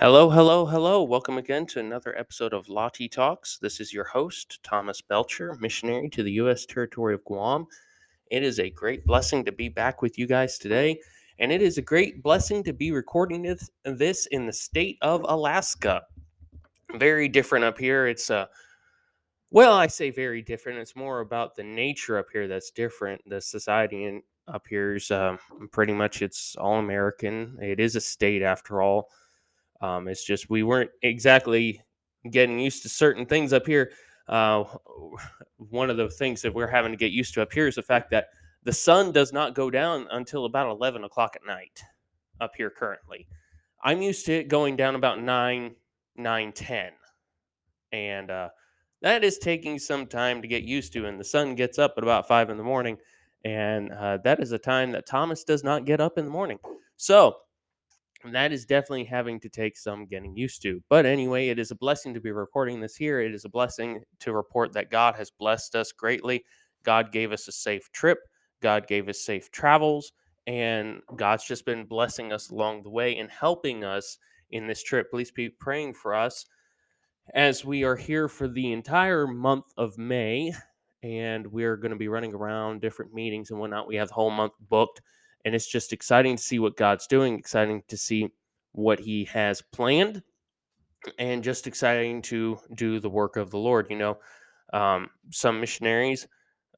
Hello, hello, hello. Welcome again to another episode of Lottie Talks. This is your host, Thomas Belcher, missionary to the U.S. territory of Guam. It is a great blessing to be back with you guys today, and it is a great blessing to be recording this, in the state of Alaska. Very different up here. It's a uh, well, I say very different. It's more about the nature up here that's different. The society up here is uh, pretty much it's all American. It is a state after all um, it's just we weren't exactly getting used to certain things up here. Uh, one of the things that we're having to get used to up here is the fact that the sun does not go down until about 11 o'clock at night up here currently. I'm used to it going down about 9, 9, 10. And uh, that is taking some time to get used to. And the sun gets up at about 5 in the morning. And uh, that is a time that Thomas does not get up in the morning. So and that is definitely having to take some getting used to. But anyway, it is a blessing to be recording this here. It is a blessing to report that God has blessed us greatly. God gave us a safe trip, God gave us safe travels, and God's just been blessing us along the way and helping us in this trip. Please be praying for us as we are here for the entire month of May. And we're going to be running around different meetings and whatnot. We have the whole month booked and it's just exciting to see what God's doing, exciting to see what He has planned, and just exciting to do the work of the Lord. You know, um, some missionaries,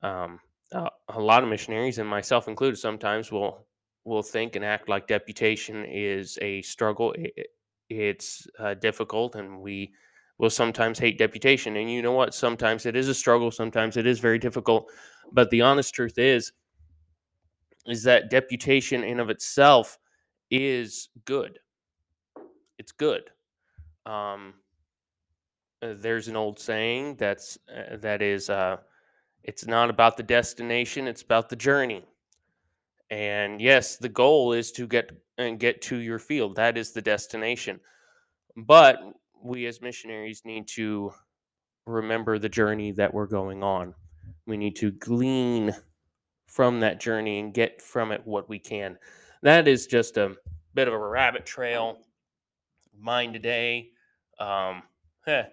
um, uh, a lot of missionaries, and myself included, sometimes will will think and act like deputation is a struggle. It, it's uh, difficult, and we will sometimes hate deputation. And you know what? Sometimes it is a struggle. Sometimes it is very difficult. But the honest truth is is that deputation in of itself is good. It's good. Um, uh, there's an old saying that's uh, that is uh, it's not about the destination, it's about the journey. And yes, the goal is to get and get to your field. That is the destination. But we as missionaries need to remember the journey that we're going on. We need to glean from that journey and get from it what we can. That is just a bit of a rabbit trail. Mine today. Um, eh,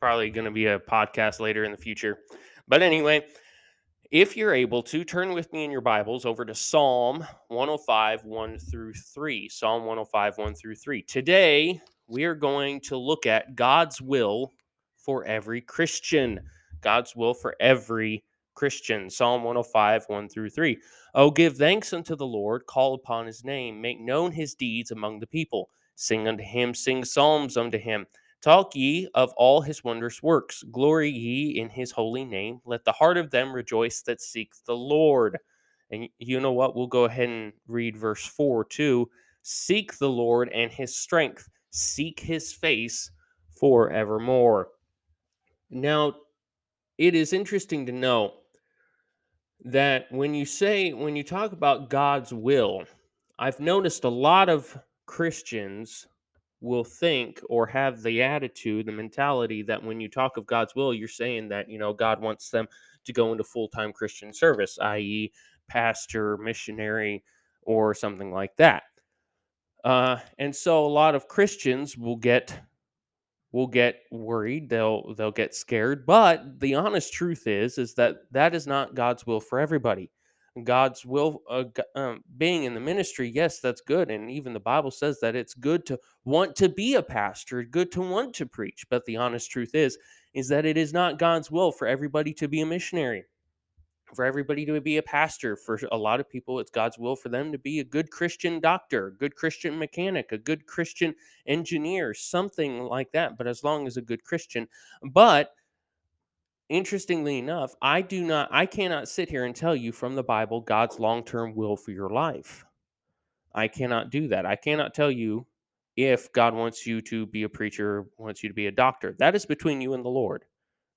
probably going to be a podcast later in the future. But anyway, if you're able to, turn with me in your Bibles over to Psalm 105, 1 through 3. Psalm 105, 1 through 3. Today, we are going to look at God's will for every Christian. God's will for every Christian. Psalm 105, 1 through 3. Oh, give thanks unto the Lord, call upon his name, make known his deeds among the people. Sing unto him, sing psalms unto him. Talk ye of all his wondrous works. Glory ye in his holy name. Let the heart of them rejoice that seek the Lord. And you know what? We'll go ahead and read verse 4 too. Seek the Lord and his strength, seek his face forevermore. Now, it is interesting to know that when you say, when you talk about God's will, I've noticed a lot of Christians will think or have the attitude, the mentality that when you talk of God's will, you're saying that, you know, God wants them to go into full time Christian service, i.e., pastor, missionary, or something like that. Uh, and so a lot of Christians will get will get worried they'll they'll get scared but the honest truth is is that that is not god's will for everybody. God's will uh, um, being in the ministry yes that's good and even the bible says that it's good to want to be a pastor good to want to preach but the honest truth is is that it is not god's will for everybody to be a missionary for everybody to be a pastor. For a lot of people, it's God's will for them to be a good Christian doctor, a good Christian mechanic, a good Christian engineer, something like that. But as long as a good Christian. But interestingly enough, I do not, I cannot sit here and tell you from the Bible God's long term will for your life. I cannot do that. I cannot tell you if God wants you to be a preacher, wants you to be a doctor. That is between you and the Lord.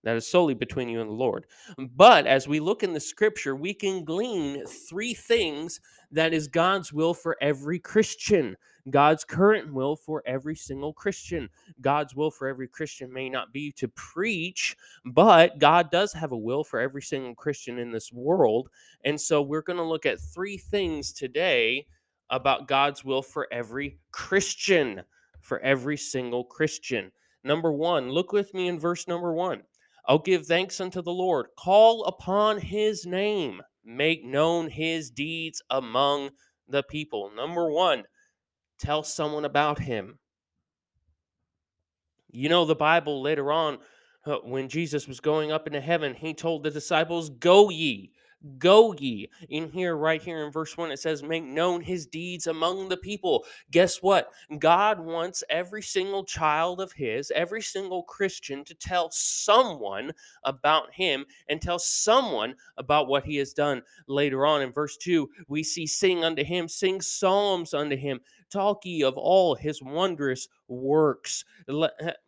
That is solely between you and the Lord. But as we look in the scripture, we can glean three things that is God's will for every Christian. God's current will for every single Christian. God's will for every Christian may not be to preach, but God does have a will for every single Christian in this world. And so we're going to look at three things today about God's will for every Christian. for every single Christian. Number one, look with me in verse number one. I'll give thanks unto the Lord, call upon his name, make known his deeds among the people. Number one, tell someone about him. You know, the Bible later on, when Jesus was going up into heaven, he told the disciples, Go ye. Go ye. In here, right here in verse 1, it says, Make known his deeds among the people. Guess what? God wants every single child of his, every single Christian to tell someone about him and tell someone about what he has done. Later on in verse 2, we see, Sing unto him, sing psalms unto him, talk ye of all his wondrous works.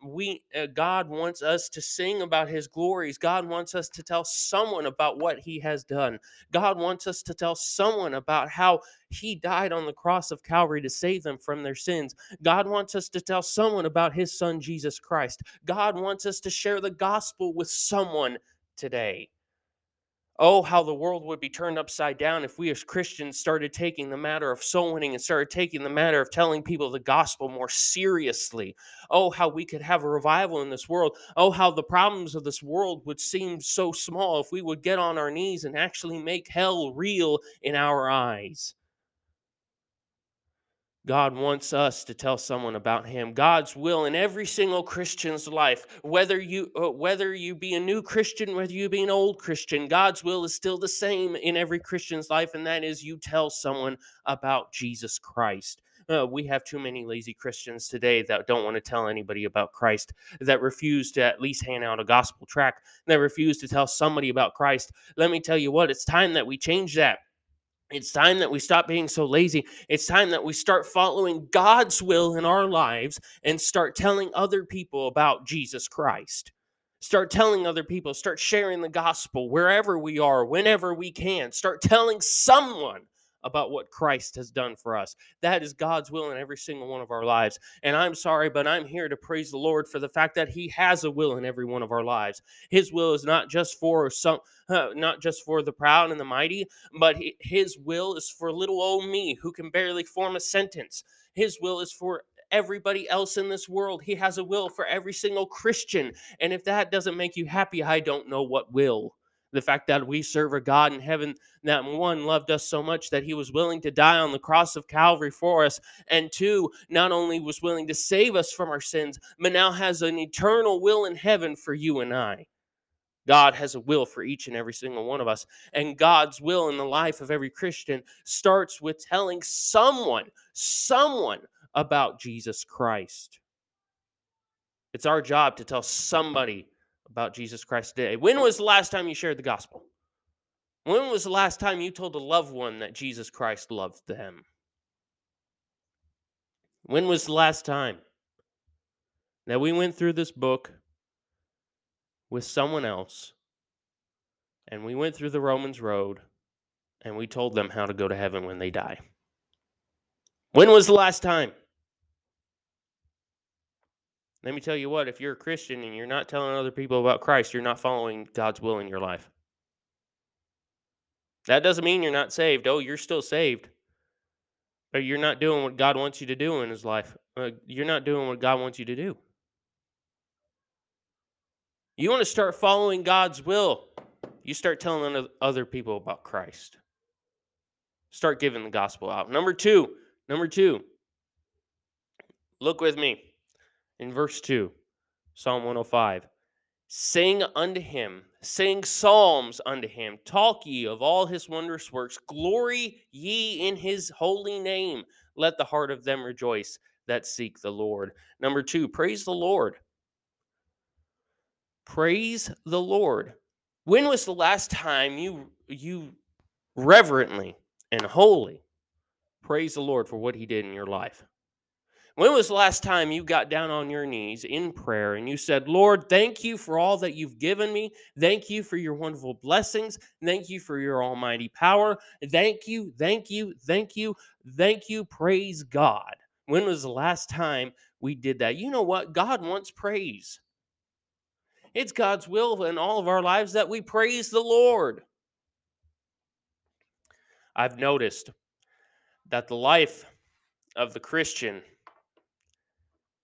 We uh, God wants us to sing about his glories. God wants us to tell someone about what he has done. God wants us to tell someone about how he died on the cross of Calvary to save them from their sins. God wants us to tell someone about his son Jesus Christ. God wants us to share the gospel with someone today. Oh, how the world would be turned upside down if we as Christians started taking the matter of soul winning and started taking the matter of telling people the gospel more seriously. Oh, how we could have a revival in this world. Oh, how the problems of this world would seem so small if we would get on our knees and actually make hell real in our eyes. God wants us to tell someone about him. God's will in every single Christian's life, whether you uh, whether you be a new Christian, whether you be an old Christian, God's will is still the same in every Christian's life and that is you tell someone about Jesus Christ. Uh, we have too many lazy Christians today that don't want to tell anybody about Christ, that refuse to at least hand out a gospel tract, that refuse to tell somebody about Christ. Let me tell you what, it's time that we change that. It's time that we stop being so lazy. It's time that we start following God's will in our lives and start telling other people about Jesus Christ. Start telling other people, start sharing the gospel wherever we are, whenever we can. Start telling someone about what Christ has done for us. That is God's will in every single one of our lives. And I'm sorry, but I'm here to praise the Lord for the fact that He has a will in every one of our lives. His will is not just for some, uh, not just for the proud and the mighty, but His will is for little old me who can barely form a sentence. His will is for everybody else in this world. He has a will for every single Christian. And if that doesn't make you happy, I don't know what will. The fact that we serve a God in heaven that one loved us so much that he was willing to die on the cross of Calvary for us, and two, not only was willing to save us from our sins, but now has an eternal will in heaven for you and I. God has a will for each and every single one of us. And God's will in the life of every Christian starts with telling someone, someone about Jesus Christ. It's our job to tell somebody about Jesus Christ today. When was the last time you shared the gospel? When was the last time you told a loved one that Jesus Christ loved them? When was the last time that we went through this book with someone else and we went through the Romans road and we told them how to go to heaven when they die? When was the last time? Let me tell you what, if you're a Christian and you're not telling other people about Christ, you're not following God's will in your life. That doesn't mean you're not saved. Oh, you're still saved. But you're not doing what God wants you to do in his life. Uh, you're not doing what God wants you to do. You want to start following God's will, you start telling other people about Christ. Start giving the gospel out. Number two, number two, look with me in verse 2, Psalm 105. Sing unto him, sing psalms unto him, talk ye of all his wondrous works, glory ye in his holy name. Let the heart of them rejoice that seek the Lord. Number two, praise the Lord. Praise the Lord. When was the last time you you reverently and holy praise the Lord for what he did in your life? When was the last time you got down on your knees in prayer and you said, Lord, thank you for all that you've given me. Thank you for your wonderful blessings. Thank you for your almighty power. Thank you, thank you, thank you, thank you. Praise God. When was the last time we did that? You know what? God wants praise. It's God's will in all of our lives that we praise the Lord. I've noticed that the life of the Christian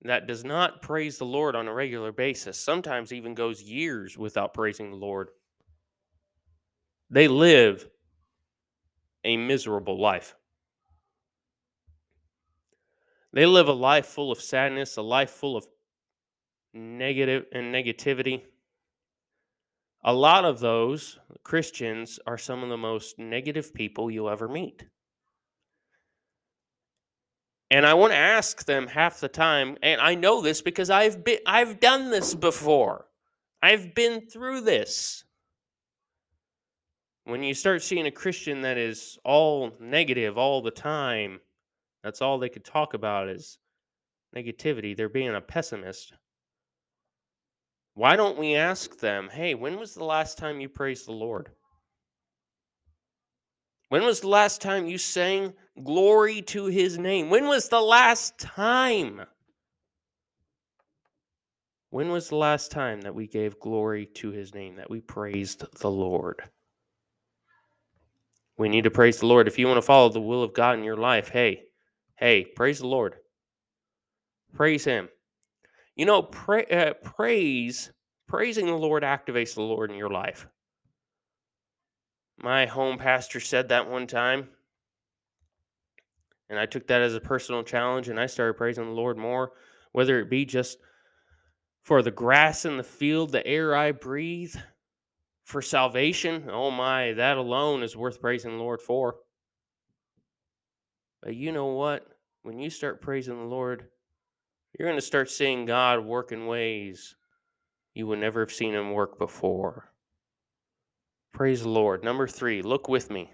that does not praise the Lord on a regular basis, sometimes even goes years without praising the Lord, they live a miserable life. They live a life full of sadness, a life full of negative and negativity. A lot of those Christians are some of the most negative people you'll ever meet. And I want to ask them half the time, and I know this because I've been I've done this before. I've been through this. When you start seeing a Christian that is all negative all the time, that's all they could talk about is negativity. They're being a pessimist. Why don't we ask them, hey, when was the last time you praised the Lord? When was the last time you sang glory to his name? When was the last time? When was the last time that we gave glory to his name, that we praised the Lord? We need to praise the Lord. If you want to follow the will of God in your life, hey, hey, praise the Lord. Praise him. You know, pra- uh, praise, praising the Lord activates the Lord in your life. My home pastor said that one time. And I took that as a personal challenge and I started praising the Lord more, whether it be just for the grass in the field, the air I breathe, for salvation. Oh my, that alone is worth praising the Lord for. But you know what? When you start praising the Lord, you're going to start seeing God work in ways you would never have seen him work before. Praise the Lord. Number three, look with me.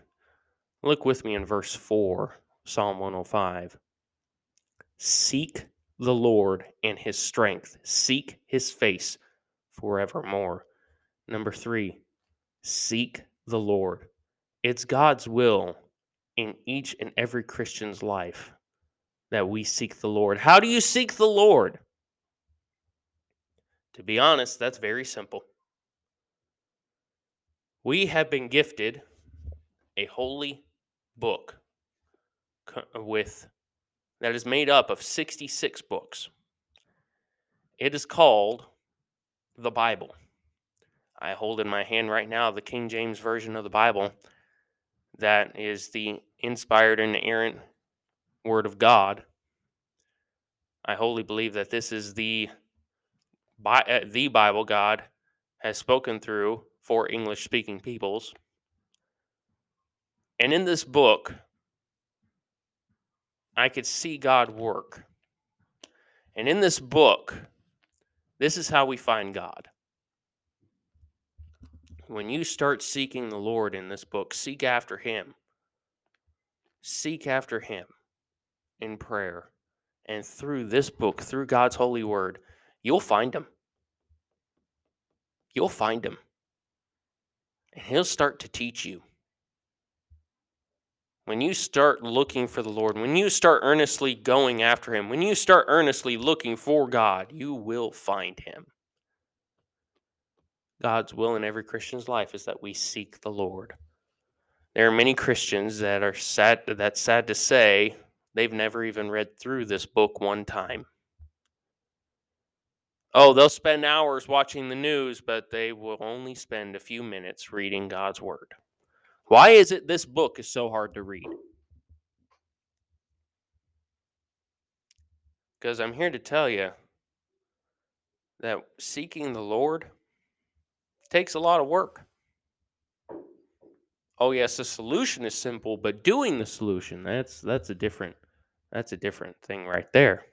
Look with me in verse 4, Psalm 105. Seek the Lord and his strength, seek his face forevermore. Number three, seek the Lord. It's God's will in each and every Christian's life that we seek the Lord. How do you seek the Lord? To be honest, that's very simple. We have been gifted a holy book with that is made up of 66 books. It is called the Bible. I hold in my hand right now the King James Version of the Bible that is the inspired and inerrant Word of God. I wholly believe that this is the uh, the Bible God has spoken through for English speaking peoples. And in this book, I could see God work. And in this book, this is how we find God. When you start seeking the Lord in this book, seek after Him. Seek after Him in prayer. And through this book, through God's holy word, you'll find Him. You'll find Him. He'll start to teach you. When you start looking for the Lord, when you start earnestly going after Him, when you start earnestly looking for God, you will find Him. God's will in every Christian's life is that we seek the Lord. There are many Christians that are sad that's sad to say they've never even read through this book one time. Oh, they'll spend hours watching the news, but they will only spend a few minutes reading God's word. Why is it this book is so hard to read? Because I'm here to tell you that seeking the Lord takes a lot of work. Oh yes, the solution is simple, but doing the solution, that's that's a different that's a different thing right there.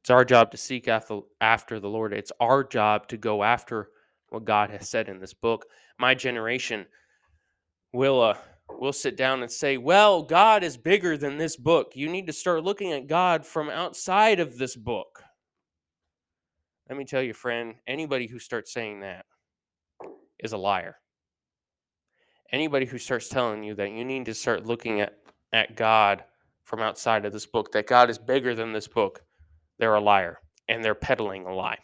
It's our job to seek after after the Lord. It's our job to go after what God has said in this book. My generation will uh, will sit down and say, "Well, God is bigger than this book. You need to start looking at God from outside of this book." Let me tell you, friend, anybody who starts saying that is a liar. Anybody who starts telling you that you need to start looking at, at God from outside of this book, that God is bigger than this book, they're a liar and they're peddling a lie.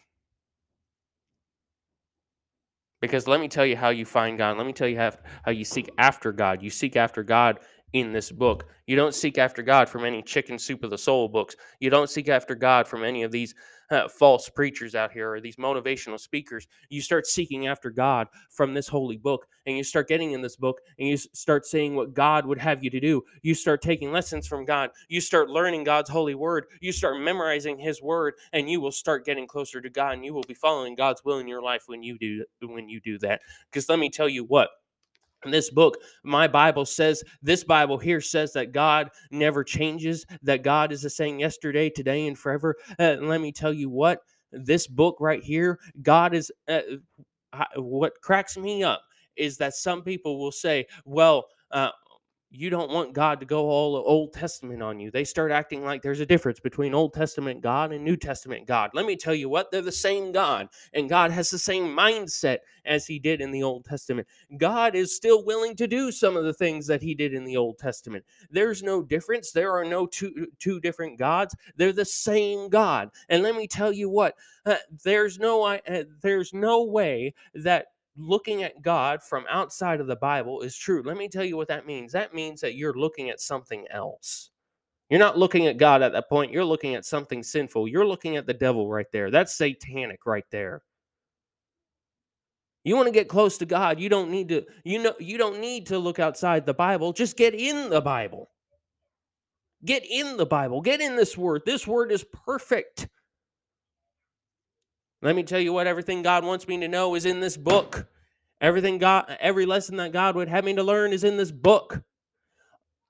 Because let me tell you how you find God. Let me tell you how, how you seek after God. You seek after God in this book. You don't seek after God from any chicken soup of the soul books. You don't seek after God from any of these uh, false preachers out here or these motivational speakers. You start seeking after God from this holy book and you start getting in this book and you start saying what God would have you to do. You start taking lessons from God. You start learning God's holy word. You start memorizing his word and you will start getting closer to God and you will be following God's will in your life when you do when you do that. Because let me tell you what, this book, my Bible says, this Bible here says that God never changes, that God is the same yesterday, today, and forever. Uh, let me tell you what, this book right here, God is, uh, what cracks me up is that some people will say, well, uh, you don't want God to go all Old Testament on you. They start acting like there's a difference between Old Testament God and New Testament God. Let me tell you what, they're the same God, and God has the same mindset as He did in the Old Testament. God is still willing to do some of the things that He did in the Old Testament. There's no difference. There are no two, two different gods. They're the same God. And let me tell you what, uh, there's no uh, there's no way that looking at God from outside of the Bible is true. Let me tell you what that means. That means that you're looking at something else. You're not looking at God at that point. You're looking at something sinful. You're looking at the devil right there. That's satanic right there. You want to get close to God, you don't need to you know you don't need to look outside the Bible. Just get in the Bible. Get in the Bible. Get in this word. This word is perfect. Let me tell you what everything God wants me to know is in this book. Everything God every lesson that God would have me to learn is in this book.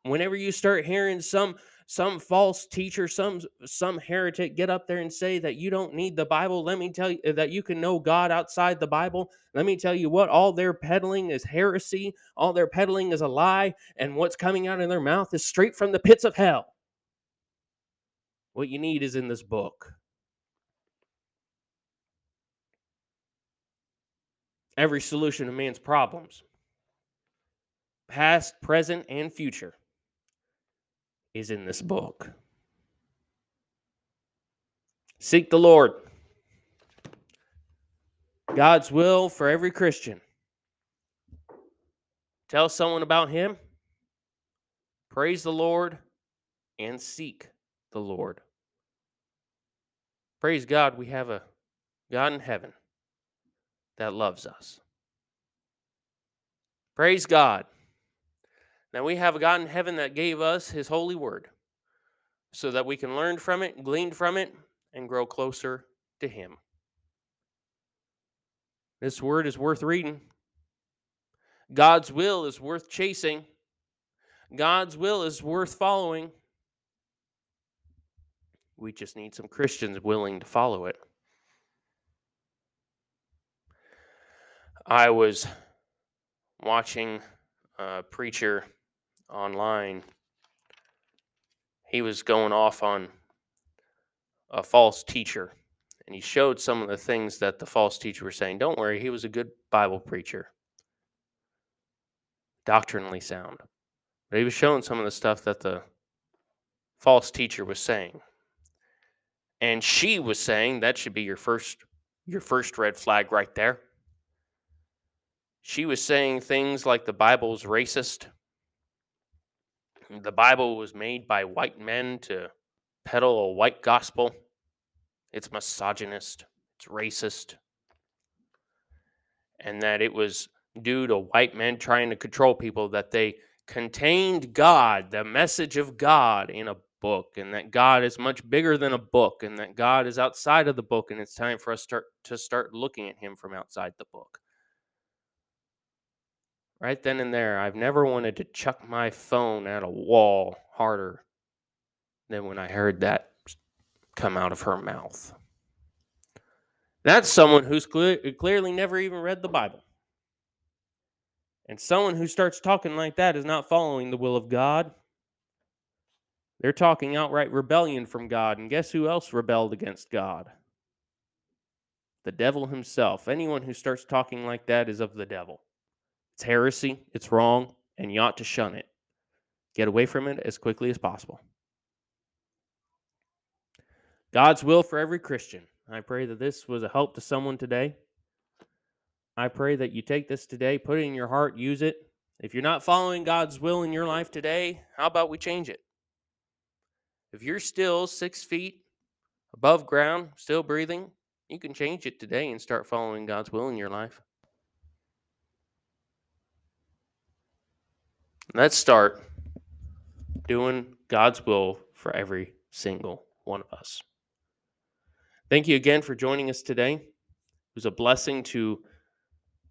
Whenever you start hearing some some false teacher, some some heretic get up there and say that you don't need the Bible, let me tell you uh, that you can know God outside the Bible. Let me tell you what all they're peddling is heresy, all they're peddling is a lie, and what's coming out of their mouth is straight from the pits of hell. What you need is in this book. Every solution to man's problems, past, present, and future, is in this book. Seek the Lord. God's will for every Christian. Tell someone about Him. Praise the Lord and seek the Lord. Praise God, we have a God in heaven that loves us. Praise God. Now we have a God in heaven that gave us his holy word so that we can learn from it, glean from it, and grow closer to him. This word is worth reading. God's will is worth chasing. God's will is worth following. We just need some Christians willing to follow it. I was watching a preacher online. He was going off on a false teacher, and he showed some of the things that the false teacher was saying. Don't worry, he was a good Bible preacher, doctrinally sound. But he was showing some of the stuff that the false teacher was saying. And she was saying that should be your first your first red flag right there. She was saying things like the Bible's racist. The Bible was made by white men to peddle a white gospel. It's misogynist, it's racist. And that it was due to white men trying to control people that they contained God, the message of God, in a book, and that God is much bigger than a book, and that God is outside of the book, and it's time for us start, to start looking at Him from outside the book right then and there, I've never wanted to chuck my phone at a wall harder than when I heard that come out of her mouth. That's someone who's clear, clearly never even read the Bible. And someone who starts talking like that is not following the will of God. They're talking outright rebellion from God. And guess who else rebelled against God? The devil himself. Anyone who starts talking like that is of the devil. It's heresy, it's wrong, and you ought to shun it. Get away from it as quickly as possible. God's will for every Christian. I pray that this was a help to someone today. I pray that you take this today, put it in your heart, use it, If you're not following God's will in your life today, how about we change it? If you're still six feet above ground, still breathing, you can change it today and start following God's will in your life. Let's start doing God's will for every single one of us. Thank you again for joining us today. It was a blessing to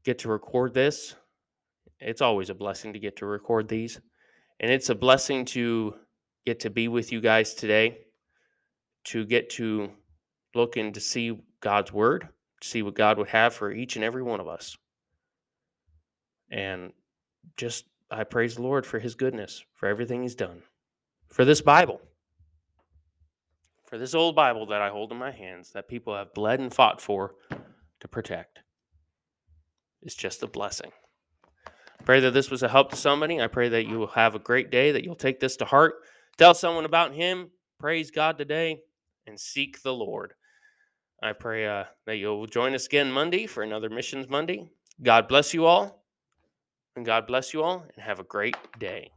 get to record this. It's always a blessing to get to record these. And it's a blessing to get to be with you guys today, to get to look and to see God's word, to see what God would have for each and every one of us. And just, I praise the Lord for his goodness, for everything he's done, for this Bible, for this old Bible that I hold in my hands that people have bled and fought for to protect. It's just a blessing. Pray that this was a help to somebody. I pray that you will have a great day, that you'll take this to heart, tell someone about Him, praise God today, and seek the Lord. I pray uh, that you'll join us again Monday for another Missions Monday. God bless you all, and God bless you all, and have a great day.